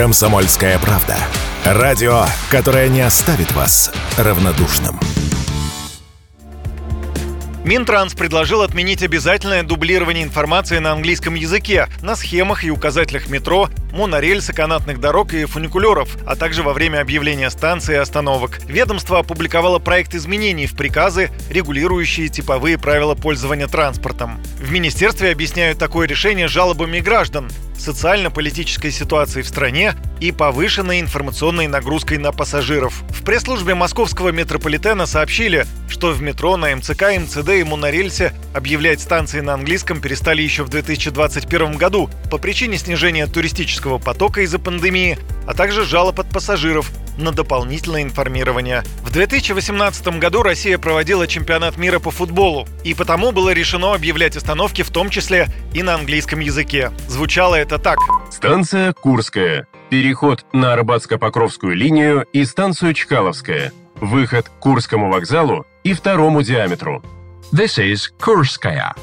«Комсомольская правда». Радио, которое не оставит вас равнодушным. Минтранс предложил отменить обязательное дублирование информации на английском языке на схемах и указателях метро, монорельса, канатных дорог и фуникулеров, а также во время объявления станций и остановок. Ведомство опубликовало проект изменений в приказы, регулирующие типовые правила пользования транспортом. В министерстве объясняют такое решение жалобами граждан, социально-политической ситуацией в стране и повышенной информационной нагрузкой на пассажиров. В пресс-службе московского метрополитена сообщили, что в метро, на МЦК, МЦД и монорельсе объявлять станции на английском перестали еще в 2021 году по причине снижения туристического потока из-за пандемии, а также жалоб от пассажиров на дополнительное информирование. В 2018 году Россия проводила чемпионат мира по футболу, и потому было решено объявлять остановки в том числе и на английском языке. Звучало это так. Станция Курская. Переход на Арбатско-Покровскую линию и станцию Чкаловская. Выход к Курскому вокзалу и второму диаметру. This is Kurskaya.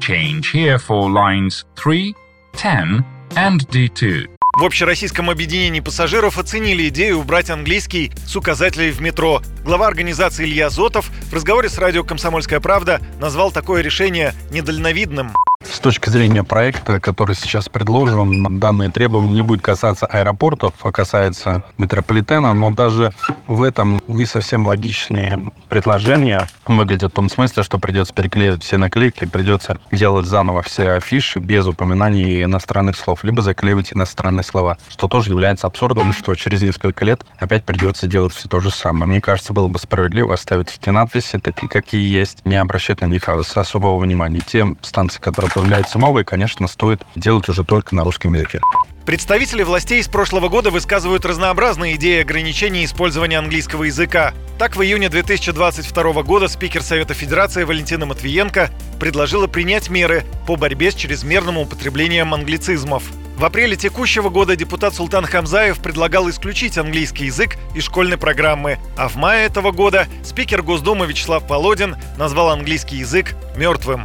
Change here for lines 3, 10 and D2. В общероссийском объединении пассажиров оценили идею убрать английский с указателей в метро. Глава организации Илья Зотов в разговоре с радио «Комсомольская правда» назвал такое решение недальновидным. С точки зрения проекта, который сейчас предложен, данные требования не будет касаться аэропортов, а касается метрополитена, но даже в этом не совсем логичные предложения выглядят в том смысле, что придется переклеивать все наклейки, придется делать заново все афиши без упоминаний иностранных слов, либо заклеивать иностранные слова, что тоже является абсурдом, что через несколько лет опять придется делать все то же самое. Мне кажется, было бы справедливо оставить эти надписи такие, какие есть, не обращать на них особого внимания. Те станции, которые появляются новые, конечно, стоит делать уже только на русском языке. Представители властей с прошлого года высказывают разнообразные идеи ограничения использования английского языка. Так, в июне 2022 года спикер Совета Федерации Валентина Матвиенко предложила принять меры по борьбе с чрезмерным употреблением англицизмов. В апреле текущего года депутат Султан Хамзаев предлагал исключить английский язык из школьной программы, а в мае этого года спикер Госдумы Вячеслав Володин назвал английский язык мертвым.